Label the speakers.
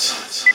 Speaker 1: science.